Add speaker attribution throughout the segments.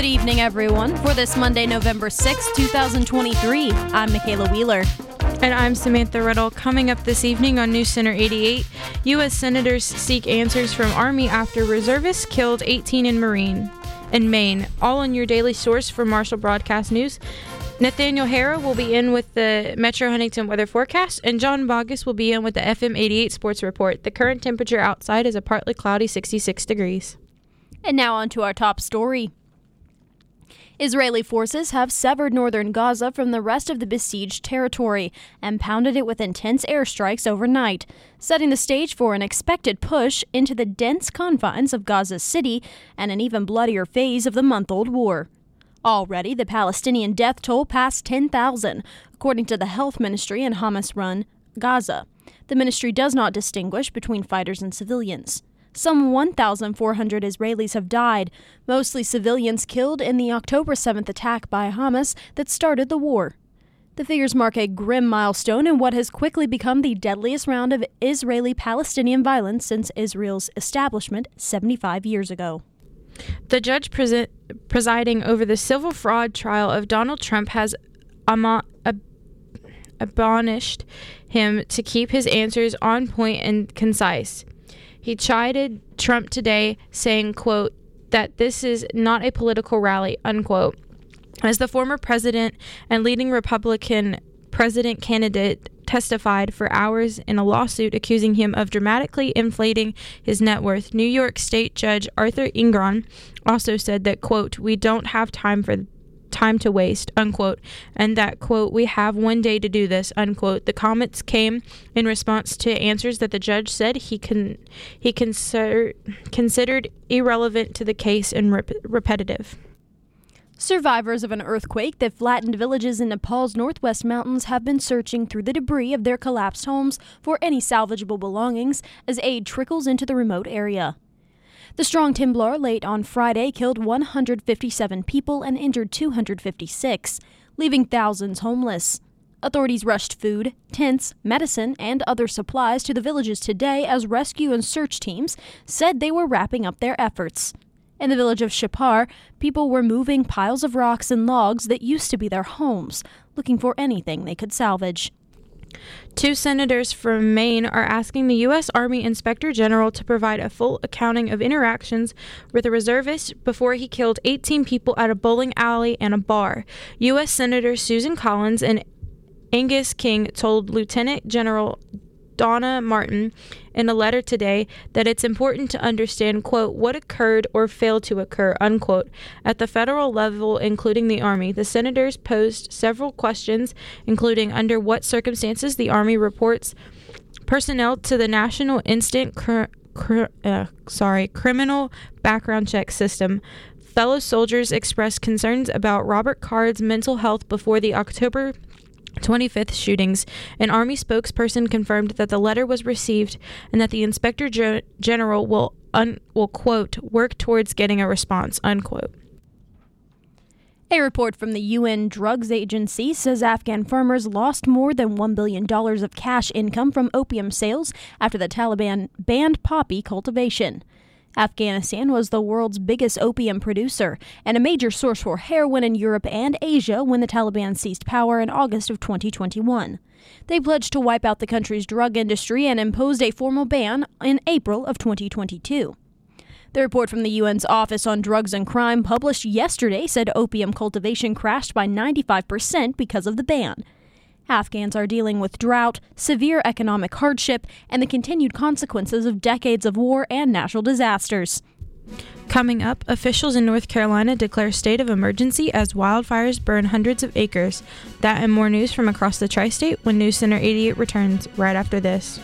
Speaker 1: Good evening, everyone. For this Monday, November 6, 2023, I'm Makaylah Wheeler.
Speaker 2: And I'm Samantha Riddle. Coming up this evening on News Center 88, U.S. senators seek answers from Army after reservists killed 18 in Marine in Maine. All on your daily source for Marshall Broadcast News. Nathaniel Harrah will be in with the Metro Huntington weather forecast, and John Boggess will be in with the FM 88 sports report. The current temperature outside is a partly cloudy 66 degrees.
Speaker 1: And now on to our top story. Israeli forces have severed northern Gaza from the rest of the besieged territory and pounded it with intense airstrikes overnight, setting the stage for an expected push into the dense confines of Gaza City and an even bloodier phase of the month old war. Already, the Palestinian death toll passed 10,000, according to the health ministry in Hamas run Gaza. The ministry does not distinguish between fighters and civilians. Some 1,400 Israelis have died, mostly civilians killed in the October 7th attack by Hamas that started the war. The figures mark a grim milestone in what has quickly become the deadliest round of Israeli Palestinian violence since Israel's establishment 75 years ago.
Speaker 2: The judge presiding over the civil fraud trial of Donald Trump has ab- abolished him to keep his answers on point and concise. He chided Trump today, saying, quote, that this is not a political rally, unquote. As the former president and leading Republican president candidate testified for hours in a lawsuit accusing him of dramatically inflating his net worth, New York State Judge Arthur Engoron also said that, quote, we don't have time for time to waste, unquote, and that, quote, we have one day to do this, unquote. The comments came in response to answers that the judge said he he consider, considered irrelevant to the case and rep- repetitive.
Speaker 1: Survivors of an earthquake that flattened villages in Nepal's northwest mountains have been searching through the debris of their collapsed homes for any salvageable belongings as aid trickles into the remote area. The strong Temblor late on Friday killed 157 people and injured 256, leaving thousands homeless. Authorities rushed food, tents, medicine, and other supplies to the villages today as rescue and search teams said they were wrapping up their efforts. In the village of Shapar, people were moving piles of rocks and logs that used to be their homes, looking for anything they could salvage.
Speaker 2: Two senators from Maine are asking the U.S. Army Inspector General to provide a full accounting of interactions with a reservist before he killed 18 people at a bowling alley and a bar. U.S. Senators Susan Collins and Angus King told Lieutenant General Donna Martin in a letter today that it's important to understand, quote, what occurred or failed to occur, unquote, at the federal level, including the Army. The senators posed several questions, including under what circumstances the Army reports personnel to the National Instant cr- cr- uh, sorry, Criminal Background Check System. Fellow soldiers expressed concerns about Robert Card's mental health before the October 25th shootings, an Army spokesperson confirmed that the letter was received and that the Inspector General will, un- will, quote, work towards getting a response, unquote.
Speaker 1: A report from the UN Drugs Agency says Afghan farmers lost more than $1 billion of cash income from opium sales after the Taliban banned poppy cultivation. Afghanistan was the world's biggest opium producer and a major source for heroin in Europe and Asia when the Taliban seized power in August of 2021. They pledged to wipe out the country's drug industry and imposed a formal ban in April of 2022. The report from the UN's Office on Drugs and Crime published yesterday said opium cultivation crashed by 95% because of the ban. Afghans are dealing with drought, severe economic hardship, and the continued consequences of decades of war and natural disasters.
Speaker 2: Coming up, officials in North Carolina declare state of emergency as wildfires burn hundreds of acres. That and more news from across the tri state when News Center 88 returns right after this.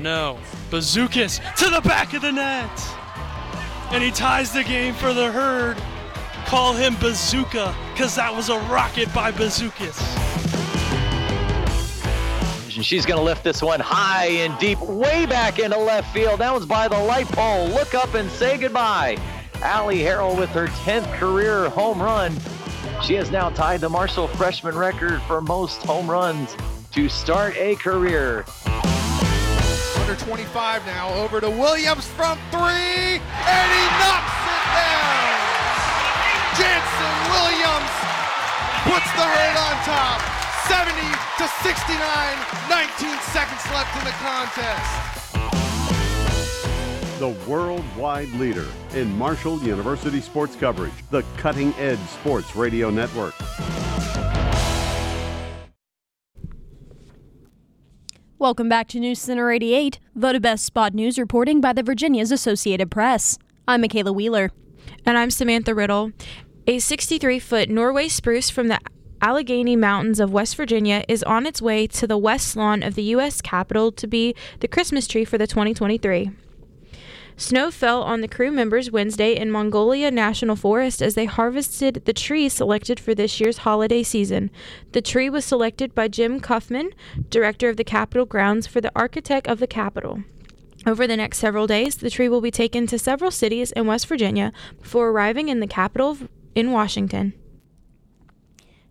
Speaker 3: No. Bazookas to the back of the net. And he ties the game for the herd. Call him Bazooka, because that was a rocket by Bazookas.
Speaker 4: She's going to lift this one high and deep, way back into left field. That one's by the light pole. Look up and say goodbye. Allie Harrell with her 10th career home run. She has now tied the Marshall freshman record for most home runs to start a career.
Speaker 5: Under 25 now, over to Williams from three, and he knocks it down. Jansen Williams puts the herd on top. 70 to 69, 19 seconds left in the contest.
Speaker 6: The worldwide leader in Marshall University sports coverage, the Cutting Edge Sports Radio Network.
Speaker 1: Welcome back to News Center 88, voted best spot news reporting by the Virginia's Associated Press. I'm Makaylah Wheeler.
Speaker 2: And I'm Samantha Riddle. A 63 foot Norway spruce from the Allegheny Mountains of West Virginia is on its way to the west lawn of the U.S. Capitol to be the Christmas tree for the 2023. Snow fell on the crew members Wednesday in Monongahela National Forest as they harvested the tree selected for this year's holiday season. The tree was selected by Jim Kaufmann, director of the Capitol grounds, for the architect of the Capitol. Over the next several days, the tree will be taken to several cities in West Virginia before arriving in the capital in Washington.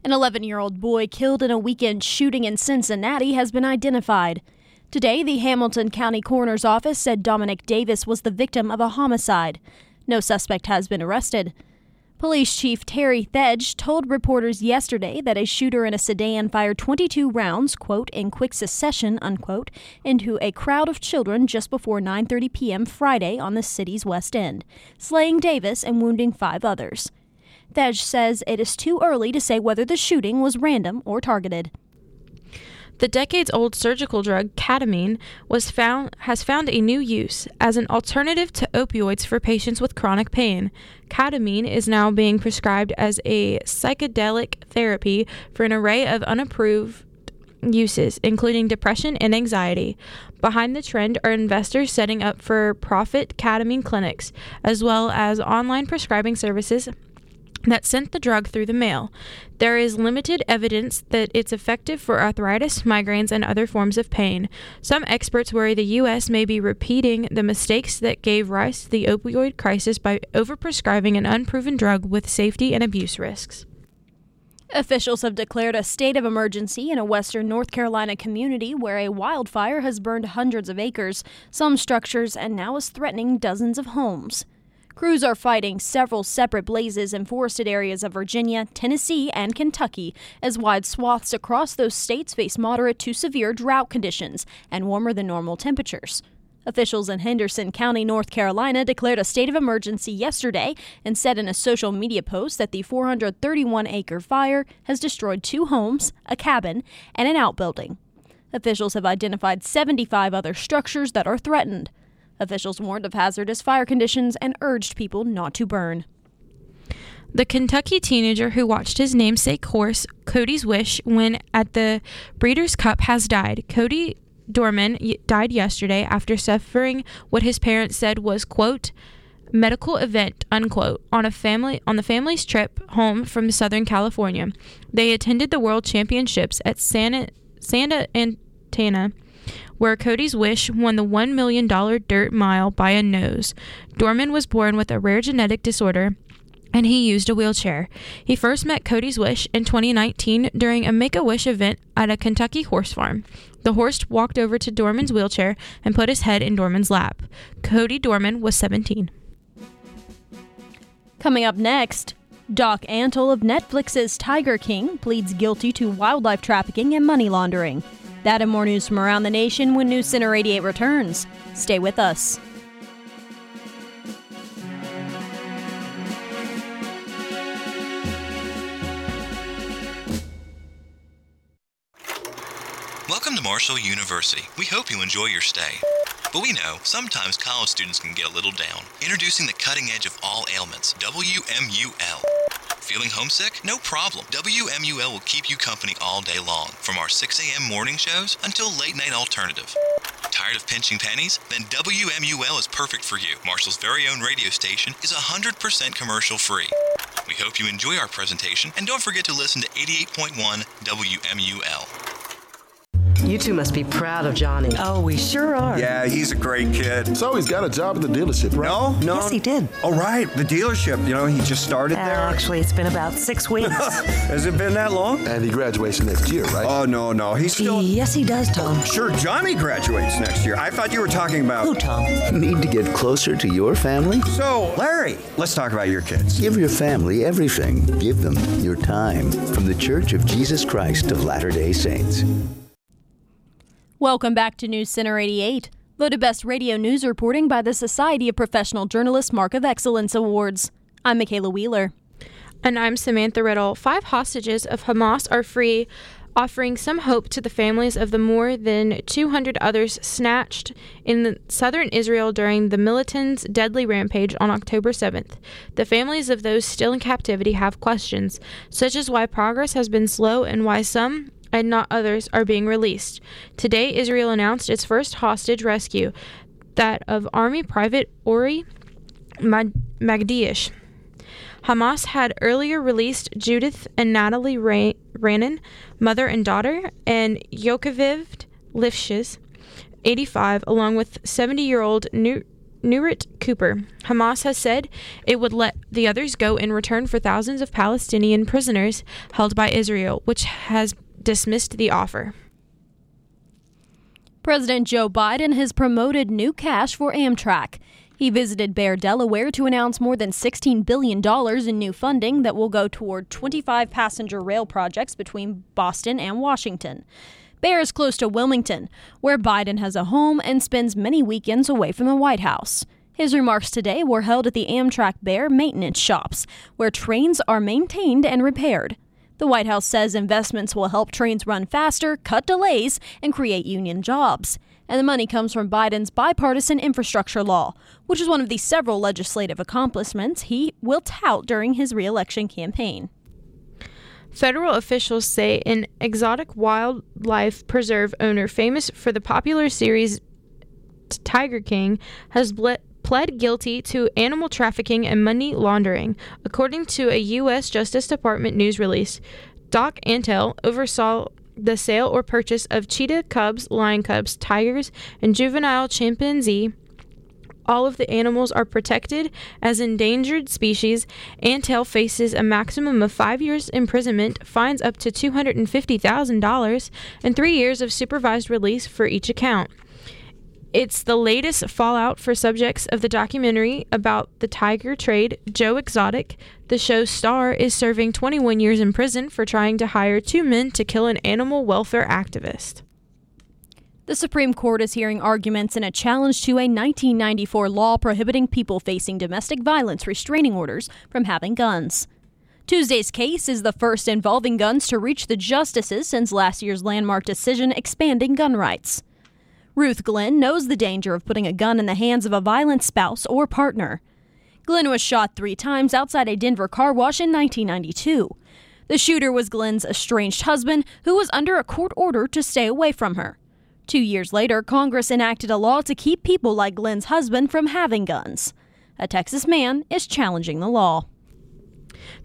Speaker 1: An 11 year old boy killed in a weekend shooting in Cincinnati has been identified. Today, the Hamilton County Coroner's Office said Dominic Davis was the victim of a homicide. No suspect has been arrested. Police Chief Terry Theetge told reporters yesterday that a shooter in a sedan fired 22 rounds, quote, in quick succession, unquote, into a crowd of children just before 9:30 p.m. Friday on the city's west end, slaying Davis and wounding 5 others. Theetge says it is too early to say whether the shooting was random or targeted.
Speaker 2: The decades-old surgical drug ketamine was found has found a new use as an alternative to opioids for patients with chronic pain. Ketamine is now being prescribed as a psychedelic therapy for an array of unapproved uses, including depression and anxiety. Behind the trend are investors setting up for profit ketamine clinics, as well as online prescribing services that sent the drug through the mail. There is limited evidence that it's effective for arthritis, migraines, and other forms of pain. Some experts worry the U.S. may be repeating the mistakes that gave rise to the opioid crisis by overprescribing an unproven drug with safety and abuse risks.
Speaker 1: Officials have declared a state of emergency in a western North Carolina community where a wildfire has burned hundreds of acres, some structures, and now is threatening dozens of homes. Crews are fighting several separate blazes in forested areas of Virginia, Tennessee, and Kentucky, as wide swaths across those states face moderate to severe drought conditions and warmer than normal temperatures. Officials in Henderson County, North Carolina, declared a state of emergency yesterday and said in a social media post that the 431 acre fire has destroyed two homes, a cabin, and an outbuilding. Officials have identified 75 other structures that are threatened. Officials warned of hazardous fire conditions and urged people not to burn.
Speaker 2: The Kentucky teenager who watched his namesake horse, Cody's Wish, win at the Breeders' Cup has died. Cody Dorman died yesterday after suffering what his parents said was, quote, medical event unquote on a family on the family's trip home from southern california they attended the world championships at santa santa anita where Cody's Wish won the $1 million dirt mile by a nose. Dorman was born with a rare genetic disorder and he used a wheelchair. He first met Cody's Wish in 2019 during a Make a Wish event at a Kentucky horse farm. The horse walked over to Dorman's wheelchair and put his head in Dorman's lap. Cody Dorman was 17.
Speaker 1: Coming up next, Doc Antle of Netflix's Tiger King pleads guilty to wildlife trafficking and money laundering. That and more news from around the nation when News Center 88 returns. Stay with us.
Speaker 7: Marshall University. We hope you enjoy your stay. But we know sometimes college students can get a little down. Introducing the cutting edge of all ailments, WMUL. Feeling homesick? No problem. WMUL will keep you company all day long, from our 6 a.m. morning shows until late night alternative. Tired of pinching pennies? Then WMUL is perfect for you. Marshall's very own radio station is 100% commercial free. We hope you enjoy our presentation and don't forget to listen to 88.1 WMUL.
Speaker 8: You two must be proud of Johnny.
Speaker 9: Oh, we sure are.
Speaker 10: Yeah, he's a great kid.
Speaker 11: So he's got a job at the dealership, right?
Speaker 10: No, no.
Speaker 9: Yes, he did.
Speaker 10: Oh, right, the dealership. You know, he just started
Speaker 9: Uh,
Speaker 10: there.
Speaker 9: actually, it's been about six weeks.
Speaker 10: Has it been that long?
Speaker 11: And he graduates next year, right?
Speaker 10: Oh, no, no. He's still.
Speaker 9: yes, he does, Tom.
Speaker 10: Sure, Johnny graduates next year. I thought you were talking about.
Speaker 9: Who, Tom?
Speaker 12: Need to get closer to your family?
Speaker 10: So, Larry, let's talk about your kids.
Speaker 12: Give your family everything. Give them your time. From the Church of Jesus Christ of Latter day Saints.
Speaker 1: Welcome back to News Center 88, voted best radio news reporting by the Society of Professional Journalists Mark of Excellence Awards. I'm Makaylah Wheeler.
Speaker 2: And I'm Samantha Riddle. Five hostages of Hamas are free, offering some hope to the families of the more than 200 others snatched in southern Israel during the militants' deadly rampage on October 7th. The families of those still in captivity have questions, such as why progress has been slow and why some and not others are being released. Today, Israel announced its first hostage rescue, that of Army Private Ori Mag- Megidish. Hamas had earlier released Judith and Natalie Ra- Raanan, mother and daughter, and Yocheved Lifshitz, 85, along with 70 year old Nurit Cooper. Hamas has said it would let the others go in return for thousands of Palestinian prisoners held by Israel, which has dismissed the offer.
Speaker 1: President Joe Biden has promoted new cash for Amtrak. He visited Bear, Delaware to announce more than $16 billion in new funding that will go toward 25 passenger rail projects between Boston and Washington. Bear is close to Wilmington, where Biden has a home and spends many weekends away from the White House. His remarks today were held at the Amtrak Bear maintenance shops, where trains are maintained and repaired. The White House says investments will help trains run faster, cut delays, and create union jobs. And the money comes from Biden's bipartisan infrastructure law, which is one of the several legislative accomplishments he will tout during his reelection campaign.
Speaker 2: Federal officials say an exotic wildlife preserve owner famous for the popular series Tiger King has ble- pled guilty to animal trafficking and money laundering, according to a U.S. Justice Department news release. Doc Antle oversaw the sale or purchase of cheetah cubs, lion cubs, tigers, and juvenile chimpanzee. All of the animals are protected as endangered species. Antle faces a maximum of five years imprisonment, fines up to $250,000, and three years of supervised release for each account. It's the latest fallout for subjects of the documentary about the tiger trade. Joe Exotic, the show's star, is serving 21 years in prison for trying to hire two men to kill an animal welfare activist.
Speaker 1: The Supreme Court is hearing arguments in a challenge to a 1994 law prohibiting people facing domestic violence restraining orders from having guns. Tuesday's case is the first involving guns to reach the justices since last year's landmark decision expanding gun rights. Ruth Glenn knows the danger of putting a gun in the hands of a violent spouse or partner. Glenn was shot three times outside a Denver car wash in 1992. The shooter was Glenn's estranged husband, who was under a court order to stay away from her. Two years later, Congress enacted a law to keep people like Glenn's husband from having guns. A Texas man is challenging the law.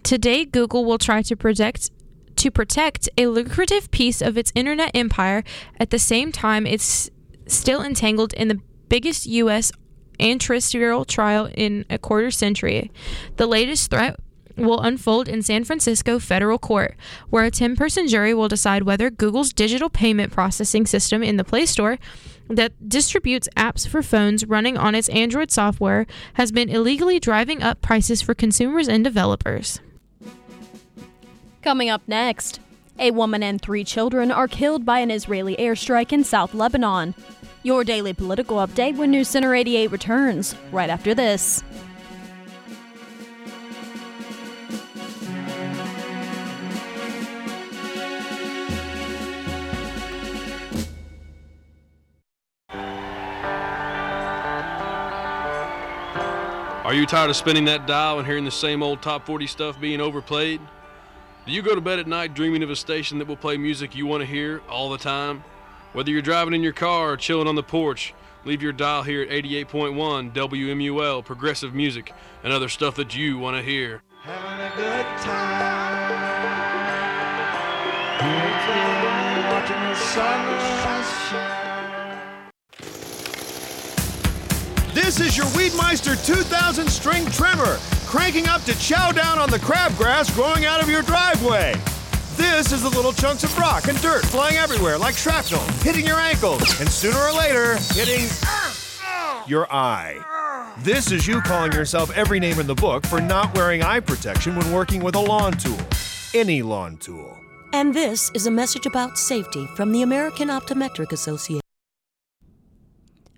Speaker 2: Today, Google will try to protect to protect a lucrative piece of its internet empire at the same time it's still entangled in the biggest U.S. antitrust trial in a quarter century. The latest threat will unfold in San Francisco federal court, where a 10 person jury will decide whether Google's digital payment processing system in the Play Store that distributes apps for phones running on its Android software has been illegally driving up prices for consumers and developers.
Speaker 1: Coming up next, a woman and three children are killed by an Israeli airstrike in South Lebanon. Your daily political update when News Center 88 returns, right after this.
Speaker 13: Are you tired of spinning that dial and hearing the same old top 40 stuff being overplayed? Do you go to bed at night dreaming of a station that will play music you want to hear all the time? Whether you're driving in your car or chilling on the porch, leave your dial here at 88.1 WMUL, progressive music, and other stuff that you want to hear.
Speaker 14: Having a good time. Watching the sunrise.
Speaker 15: This is your Weedmeister 2000 string trimmer, cranking up to chow down on the crabgrass growing out of your driveway. This is the little chunks of rock and dirt flying everywhere like shrapnel, hitting your ankles, and sooner or later, hitting your eye. This is you calling yourself every name in the book for not wearing eye protection when working with a lawn tool. Any lawn tool.
Speaker 9: And this is a message about safety from the American Optometric Association.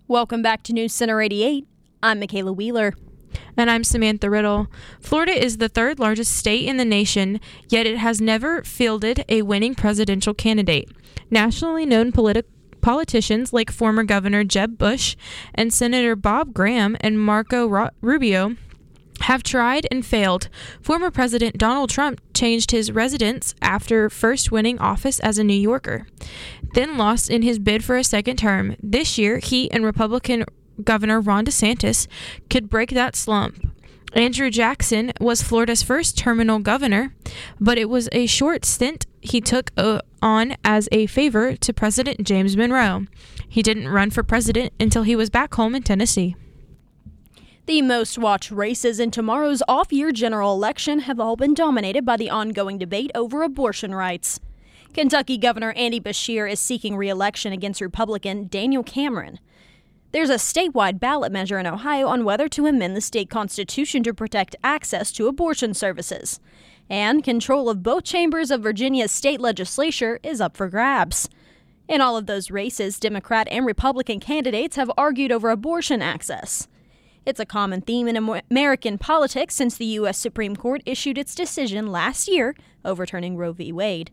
Speaker 1: Welcome back to News Center 88. I'm Makaylah Wheeler.
Speaker 2: And I'm Samantha Riddle. Florida is the third largest state in the nation, yet it has never fielded a winning presidential candidate. Nationally known politi- politicians like former Governor Jeb Bush and Senator Bob Graham and Marco Ru- Rubio have tried and failed. Former President Donald Trump changed his residence after first winning office as a New Yorker, then lost in his bid for a second term. This year, he and Republican Governor Ron DeSantis could break that slump. Andrew Jackson was Florida's first terminal governor, but it was a short stint he took uh, on as a favor to President James Monroe. He didn't run for president until he was back home in Tennessee.
Speaker 1: The most watched races in tomorrow's off year general election have all been dominated by the ongoing debate over abortion rights. Kentucky Governor Andy Beshear is seeking re election against Republican Daniel Cameron. There's a statewide ballot measure in Ohio on whether to amend the state constitution to protect access to abortion services. And control of both chambers of Virginia's state legislature is up for grabs. In all of those races, Democrat and Republican candidates have argued over abortion access. It's a common theme in American politics since the U.S. Supreme Court issued its decision last year overturning Roe v. Wade.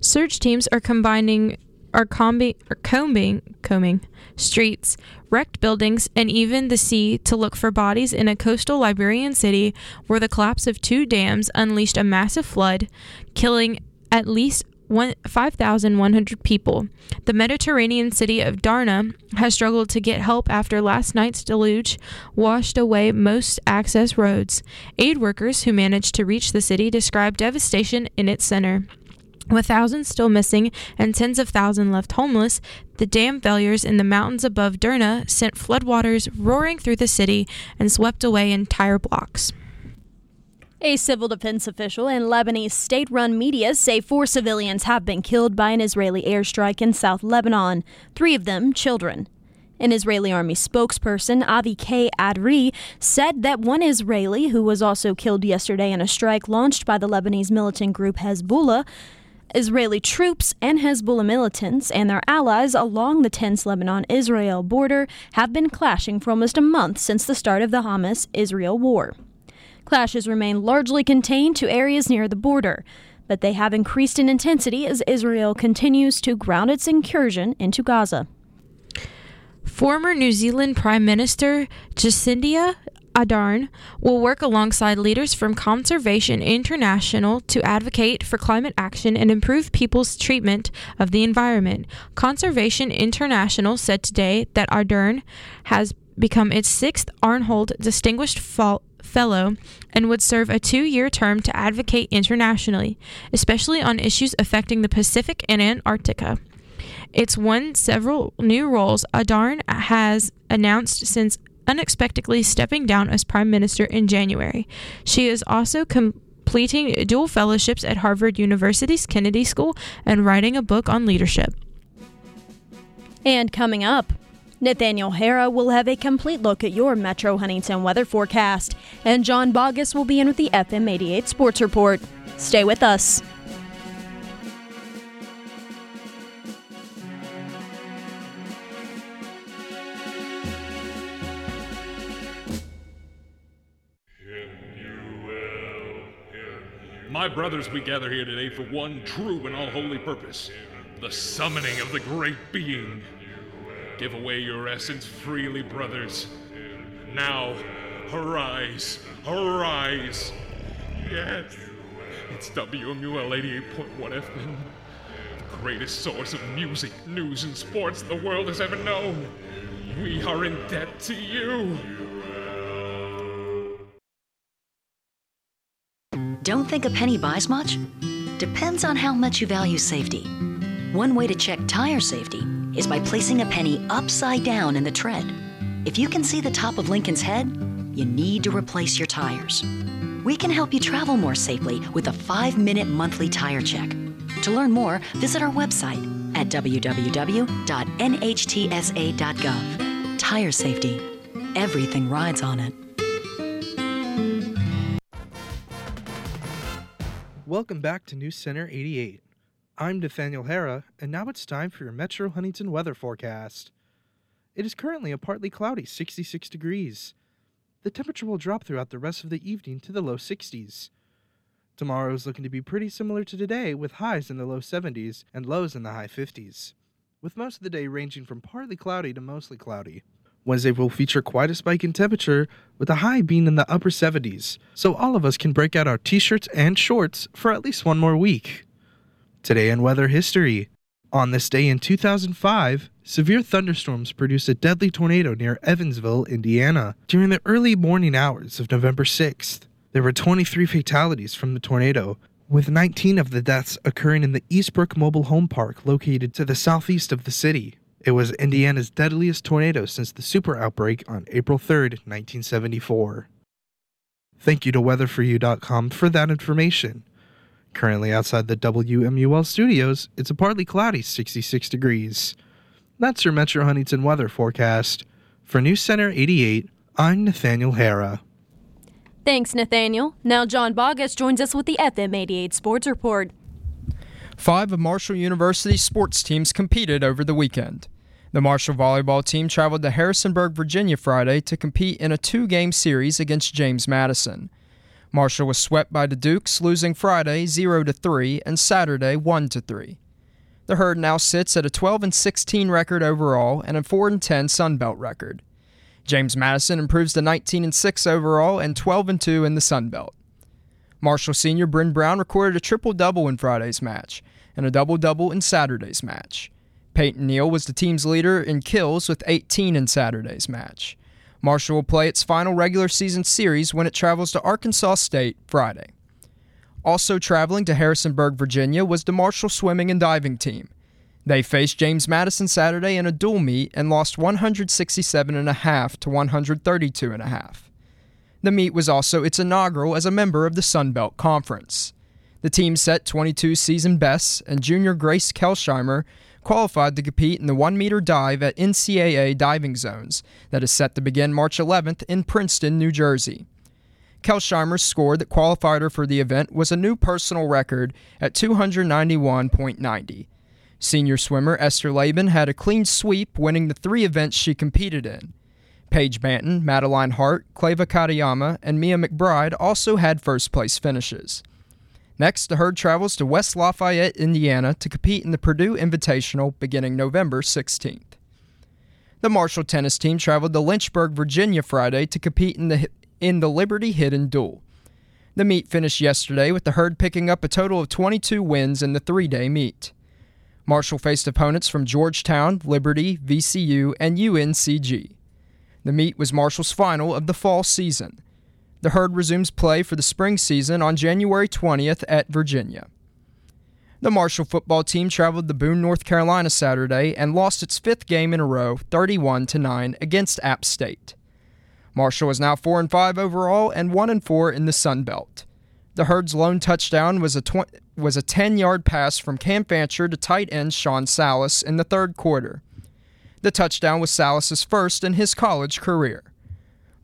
Speaker 2: Search teams are combining are combing, combing, combing streets, wrecked buildings, and even the sea to look for bodies in a coastal Liberian city where the collapse of two dams unleashed a massive flood, killing at least 5,100 people. The Mediterranean city of Derna has struggled to get help after last night's deluge washed away most access roads. Aid workers who managed to reach the city described devastation in its center. With thousands still missing and tens of thousands left homeless, the dam failures in the mountains above Derna sent floodwaters roaring through the city and swept away entire blocks.
Speaker 1: A civil defense official and Lebanese state run media say four civilians have been killed by an Israeli airstrike in South Lebanon, three of them children. An Israeli army spokesperson, Avi K. Adri, said that one Israeli, who was also killed yesterday in a strike launched by the Lebanese militant group Hezbollah, Israeli troops and Hezbollah militants and their allies along the tense Lebanon Israel border have been clashing for almost a month since the start of the Hamas Israel war. Clashes remain largely contained to areas near the border, but they have increased in intensity as Israel continues to ground its incursion into Gaza.
Speaker 2: Former New Zealand Prime Minister Jacinda Ardern will work alongside leaders from Conservation International to advocate for climate action and improve people's treatment of the environment. Conservation International said today that Ardern has become its sixth Arnhold Distinguished Fellow and would serve a two year term to advocate internationally, especially on issues affecting the Pacific and Antarctica. It's won several new roles Ardern has announced since unexpectedly stepping down as prime minister in January. She is also completing dual fellowships at Harvard University's Kennedy School and writing a book on leadership.
Speaker 1: And coming up, Nathaniel Harrah will have a complete look at your Metro Huntington weather forecast, and John Boggess will be in with the FM 88 Sports Report. Stay with us.
Speaker 16: My brothers, we gather here today for one true and all holy purpose the summoning of the great being. Give away your essence freely, brothers. Now, arise, arise. Yes, it's WMUL 88.1 FM. The greatest source of music, news, and sports the world has ever known. We are in debt to you.
Speaker 17: Don't think a penny buys much? Depends on how much you value safety. One way to check tire safety is by placing a penny upside down in the tread. If you can see the top of Lincoln's head, you need to replace your tires. We can help you travel more safely with a five minute monthly tire check. To learn more, visit our website at www.nhtsa.gov. Tire safety. Everything rides on it.
Speaker 18: Welcome back to News Center 88. I'm Nathaniel Harrah, and now it's time for your Metro Huntington weather forecast. It is currently a partly cloudy 66 degrees. The temperature will drop throughout the rest of the evening to the low 60s. Tomorrow is looking to be pretty similar to today, with highs in the low 70s and lows in the high 50s, with most of the day ranging from partly cloudy to mostly cloudy. Wednesday will feature quite a spike in temperature, with a high being in the upper 70s, so all of us can break out our t shirts and shorts for at least one more week. Today in weather history. On this day in 2005, severe thunderstorms produced a deadly tornado near Evansville, Indiana, during the early morning hours of November 6th. There were 23 fatalities from the tornado, with 19 of the deaths occurring in the Eastbrook Mobile Home Park located to the southeast of the city. It was Indiana's deadliest tornado since the super outbreak on April 3, 1974. Thank you to weatherforyou.com for that information. Currently outside the WMUL studios, it's a partly cloudy 66 degrees. That's your Metro Huntington weather forecast. For News Center 88, I'm Nathaniel Harrah.
Speaker 1: Thanks, Nathaniel. Now, John Boggess joins us with the FM 88 Sports Report.
Speaker 19: Five of Marshall University's sports teams competed over the weekend. The Marshall volleyball team traveled to Harrisonburg, Virginia Friday to compete in a two game series against James Madison. Marshall was swept by the Dukes, losing Friday 0 3 and Saturday 1 3. The herd now sits at a 12 and 16 record overall and a 4 and 10 Sun Belt record. James Madison improves to 19 and 6 overall and 12 and 2 in the Sun Belt. Marshall senior Bryn Brown recorded a triple double in Friday's match and a double double in Saturday's match. Peyton Neal was the team's leader in kills with 18 in Saturday's match. Marshall will play its final regular season series when it travels to Arkansas State Friday. Also traveling to Harrisonburg, Virginia was the Marshall swimming and diving team. They faced James Madison Saturday in a dual meet and lost 167.5 to 132.5. The meet was also its inaugural as a member of the Sun Belt Conference. The team set 22 season bests, and junior Grace Kelsheimer qualified to compete in the 1 meter dive at NCAA diving zones that is set to begin March 11th in Princeton, New Jersey. Kelsheimer's score that qualified her for the event was a new personal record at 291.90. Senior swimmer Esther Laban had a clean sweep, winning the three events she competed in. Paige Banton, Madeline Hart, Clava Katayama, and Mia McBride also had first place finishes. Next, the herd travels to West Lafayette, Indiana to compete in the Purdue Invitational beginning November 16th. The Marshall tennis team traveled to Lynchburg, Virginia Friday to compete in the, in the Liberty Hidden Duel. The meet finished yesterday with the herd picking up a total of 22 wins in the three day meet. Marshall faced opponents from Georgetown, Liberty, VCU, and UNCG. The meet was Marshall's final of the fall season. The herd resumes play for the spring season on January 20th at Virginia. The Marshall football team traveled to Boone, North Carolina Saturday and lost its fifth game in a row, 31 to 9 against App State. Marshall is now 4 and 5 overall and 1 and 4 in the Sun Belt. The herd's lone touchdown was a tw- was a 10-yard pass from Cam Fancher to tight end Sean Salas in the third quarter. The touchdown was Salas's first in his college career.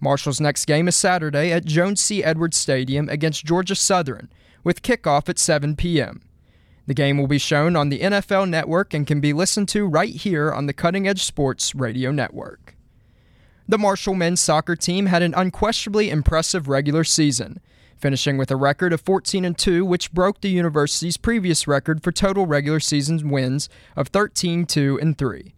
Speaker 19: Marshall's next game is Saturday at Jones C. Edwards Stadium against Georgia Southern, with kickoff at 7 p.m. The game will be shown on the NFL Network and can be listened to right here on the Cutting Edge Sports Radio Network. The Marshall men's soccer team had an unquestionably impressive regular season, finishing with a record of 14 and 2, which broke the university's previous record for total regular season wins of 13 2 and 3.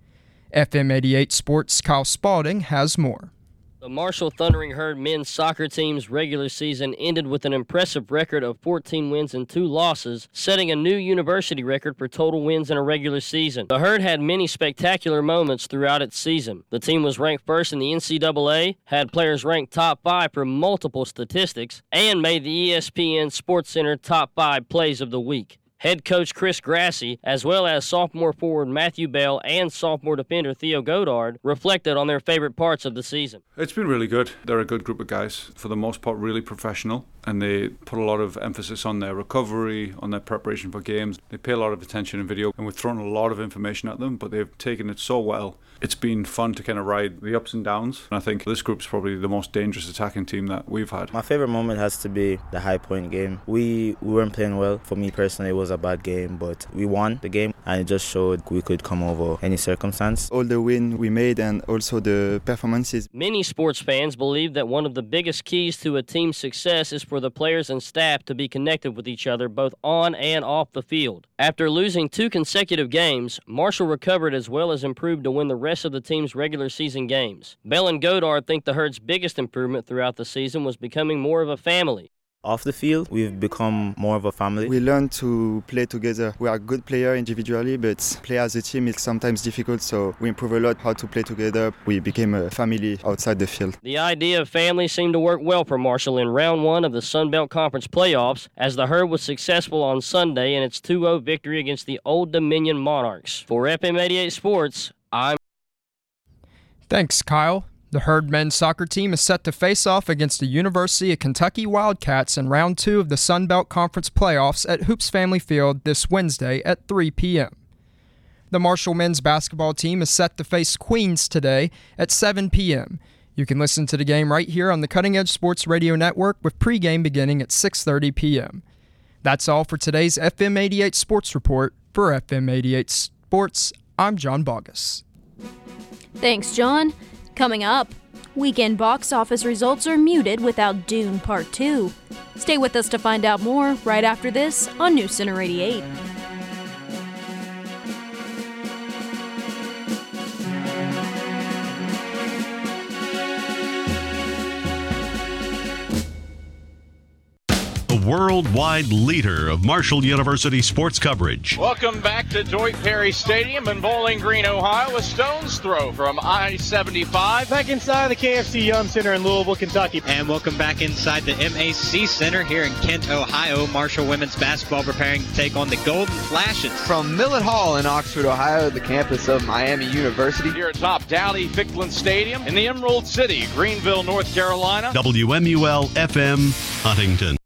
Speaker 19: FM 88 Sports' Kyle Spaulding has more.
Speaker 20: The Marshall Thundering Herd men's soccer team's regular season ended with an impressive record of 14 wins and 2 losses, setting a new university record for total wins in a regular season. The Herd had many spectacular moments throughout its season. The team was ranked first in the NCAA, had players ranked top 5 for multiple statistics, and made the ESPN SportsCenter top 5 plays of the week. Head coach Chris Grassie, as well as sophomore forward Matthew Bell and sophomore defender Theo Godard, reflected on their favorite parts of the season.
Speaker 21: It's been really good. They're a good group of guys, for the most part, really professional, and they put a lot of emphasis on their recovery, on their preparation for games. They pay a lot of attention in video, and we've thrown a lot of information at them, but they've taken it so well. It's been fun to kind of ride the ups and downs. And I think this group's probably the most dangerous attacking team that we've had.
Speaker 22: My favorite moment has to be the high point game. We, we weren't playing well. For me personally, it was a bad game, but we won the game, and it just showed we could come over any circumstance.
Speaker 23: All the win we made and also the performances.
Speaker 20: Many sports fans believe that one of the biggest keys to a team's success is for the players and staff to be connected with each other both on and off the field. After losing two consecutive games, Marshall recovered as well as improved to win the rest of the team's regular season games. Bell and Godard think the Herd's biggest improvement throughout the season was becoming more of a family.
Speaker 22: Off the field, we've become more of a family.
Speaker 23: We learn to play together. We are good players individually, but play as a team is sometimes difficult, so we improve a lot how to play together. We became a family outside the field.
Speaker 20: The idea of family seemed to work well for Marshall in round one of the Sun Belt Conference playoffs as the Herd was successful on Sunday in its 2 0 victory against the Old Dominion Monarchs. For FM88 Sports, I'm.
Speaker 19: Thanks, Kyle. The Herd men's soccer team is set to face off against the University of Kentucky Wildcats in round two of the Sun Belt Conference playoffs at Hoops Family Field this Wednesday at 3 p.m. The Marshall men's basketball team is set to face Queens today at 7 p.m. You can listen to the game right here on the Cutting Edge Sports Radio Network with pregame beginning at 6:30 p.m. That's all for today's FM 88 Sports Report. For FM 88 Sports, I'm John Boggess.
Speaker 1: Thanks, John. Coming up, weekend box office results are muted without Dune Part 2. Stay with us to find out more right after this on New Center 88.
Speaker 6: Worldwide leader of Marshall University sports coverage.
Speaker 24: Welcome back to Doyt Perry Stadium in Bowling Green, Ohio. A stone's throw from I-75.
Speaker 25: Back inside the KFC Yum Center in Louisville, Kentucky.
Speaker 26: And welcome back inside the MAC Center here in Kent, Ohio. Marshall women's basketball preparing to take on the Golden Flashes.
Speaker 27: From Millet Hall in Oxford, Ohio, the campus of Miami University.
Speaker 24: Here atop Dowdy Ficklen Stadium in the Emerald City, Greenville, North Carolina.
Speaker 6: WMUL FM Huntington.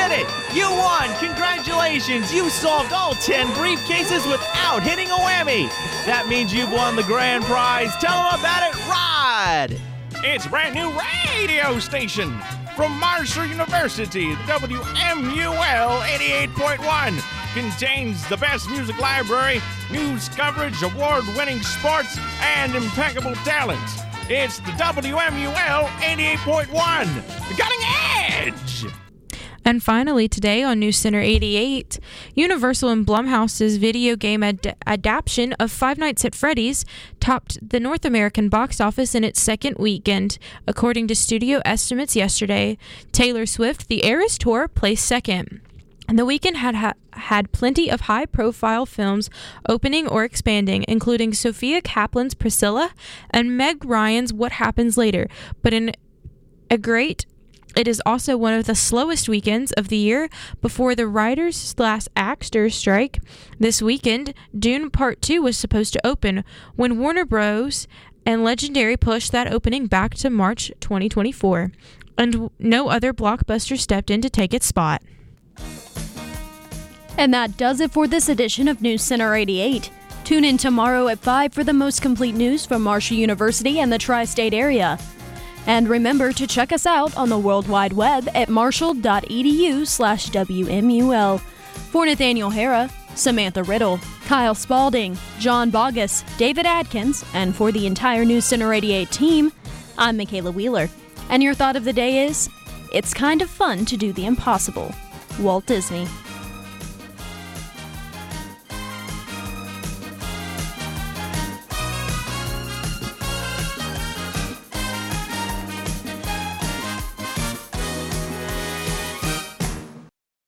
Speaker 28: You did it! You won! Congratulations! You solved all 10 briefcases without hitting a whammy! That means you've won the grand prize. Tell them about it, Rod!
Speaker 29: It's brand new radio station from Marshall University, WMUL 88.1. Contains the best music library, news coverage, award winning sports, and impeccable talent. It's the WMUL 88.1, the cutting!
Speaker 2: And finally, today on News Center 88, Universal and Blumhouse's video game ad- adaptation of Five Nights at Freddy's topped the North American box office in its second weekend. According to studio estimates yesterday, Taylor Swift, The Eras Tour, placed second. And the weekend had ha- had plenty of high-profile films opening or expanding, including Sofia Coppola's Priscilla and Meg Ryan's What Happens Later. But in a great it is also one of the slowest weekends of the year before the writers slash actors strike. This weekend, Dune Part 2 was supposed to open when Warner Bros. and Legendary pushed that opening back to March 2024, and no other blockbuster stepped in to take its spot.
Speaker 1: And that does it for this edition of News Center 88. Tune in tomorrow at 5 for the most complete news from Marshall University and the tri state area. And remember to check us out on the World Wide Web at marshall.edu slash WMUL. For Nathaniel Harrah, Samantha Riddle, Kyle Spaulding, John Boggess, David Adkins, and for the entire News Center 88 team, I'm Makaylah Wheeler. And your thought of the day is it's kind of fun to do the impossible. Walt Disney.